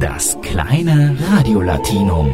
Das kleine Radiolatinum.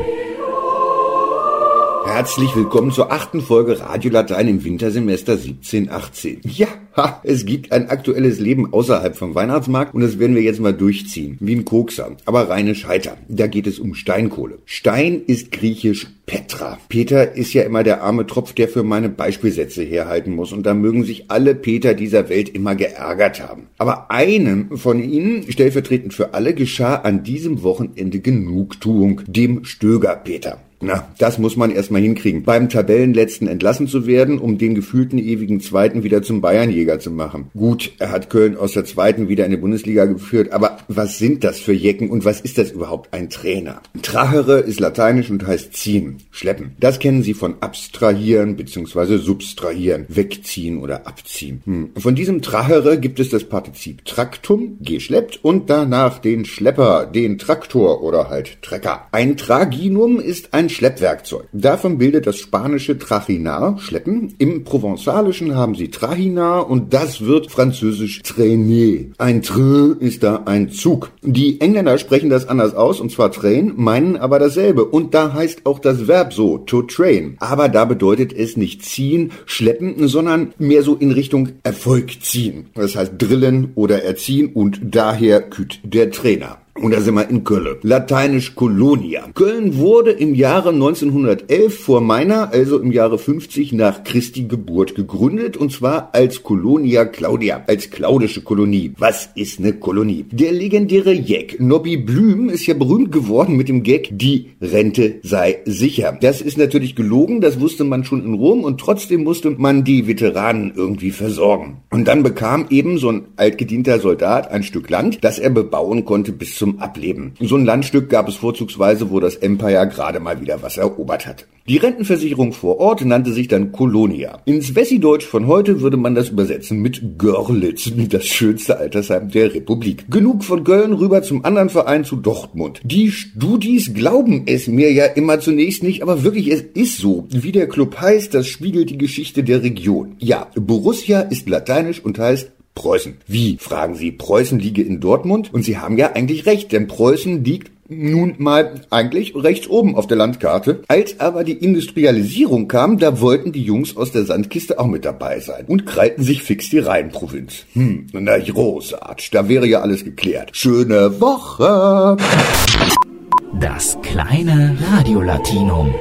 Herzlich willkommen zur achten Folge Radio Latein im Wintersemester 1718. Ja, ha, es gibt ein aktuelles Leben außerhalb vom Weihnachtsmarkt und das werden wir jetzt mal durchziehen. Wie ein Kokser, aber reine Scheiter. Da geht es um Steinkohle. Stein ist griechisch Petra. Peter ist ja immer der arme Tropf, der für meine Beispielsätze herhalten muss und da mögen sich alle Peter dieser Welt immer geärgert haben. Aber einem von ihnen, stellvertretend für alle, geschah an diesem Wochenende Genugtuung, dem Stöger Peter. Na, das muss man erstmal hinkriegen. Beim Tabellenletzten entlassen zu werden, um den gefühlten ewigen Zweiten wieder zum Bayernjäger zu machen. Gut, er hat Köln aus der Zweiten wieder in die Bundesliga geführt, aber was sind das für Jecken und was ist das überhaupt ein Trainer? Trachere ist lateinisch und heißt ziehen, schleppen. Das kennen Sie von abstrahieren bzw. substrahieren, wegziehen oder abziehen. Hm. Von diesem Trachere gibt es das Partizip Traktum, geschleppt und danach den Schlepper, den Traktor oder halt Trecker. Ein Traginum ist ein Schleppwerkzeug. Davon bildet das spanische Trachinar, Schleppen. Im Provenzalischen haben sie Trahinar und das wird französisch Traîner. Ein Tr ist da ein Zug. Die Engländer sprechen das anders aus, und zwar train, meinen aber dasselbe. Und da heißt auch das Verb so, to train. Aber da bedeutet es nicht ziehen, schleppen, sondern mehr so in Richtung Erfolg ziehen. Das heißt drillen oder erziehen und daher küt der Trainer. Und da sind wir in Köln. Lateinisch Colonia. Köln wurde im Jahre 1911 vor meiner, also im Jahre 50 nach Christi Geburt gegründet und zwar als Colonia Claudia, als claudische Kolonie. Was ist eine Kolonie? Der legendäre Jack Nobby Blüm ist ja berühmt geworden mit dem Gag, die Rente sei sicher. Das ist natürlich gelogen, das wusste man schon in Rom und trotzdem musste man die Veteranen irgendwie versorgen. Und dann bekam eben so ein altgedienter Soldat ein Stück Land, das er bebauen konnte bis zum zum Ableben. So ein Landstück gab es vorzugsweise, wo das Empire gerade mal wieder was erobert hat. Die Rentenversicherung vor Ort nannte sich dann Kolonia. Ins Wessi-Deutsch von heute würde man das übersetzen mit Görlitz, das schönste Altersheim der Republik. Genug von Köln rüber zum anderen Verein zu Dortmund. Die Studis glauben es mir ja immer zunächst nicht, aber wirklich, es ist so. Wie der Club heißt, das spiegelt die Geschichte der Region. Ja, Borussia ist lateinisch und heißt Preußen. Wie, fragen Sie, Preußen liege in Dortmund? Und Sie haben ja eigentlich recht, denn Preußen liegt nun mal eigentlich rechts oben auf der Landkarte. Als aber die Industrialisierung kam, da wollten die Jungs aus der Sandkiste auch mit dabei sein und kreiten sich fix die Rheinprovinz. Hm, na großartig, da wäre ja alles geklärt. Schöne Woche! Das kleine Radiolatinum.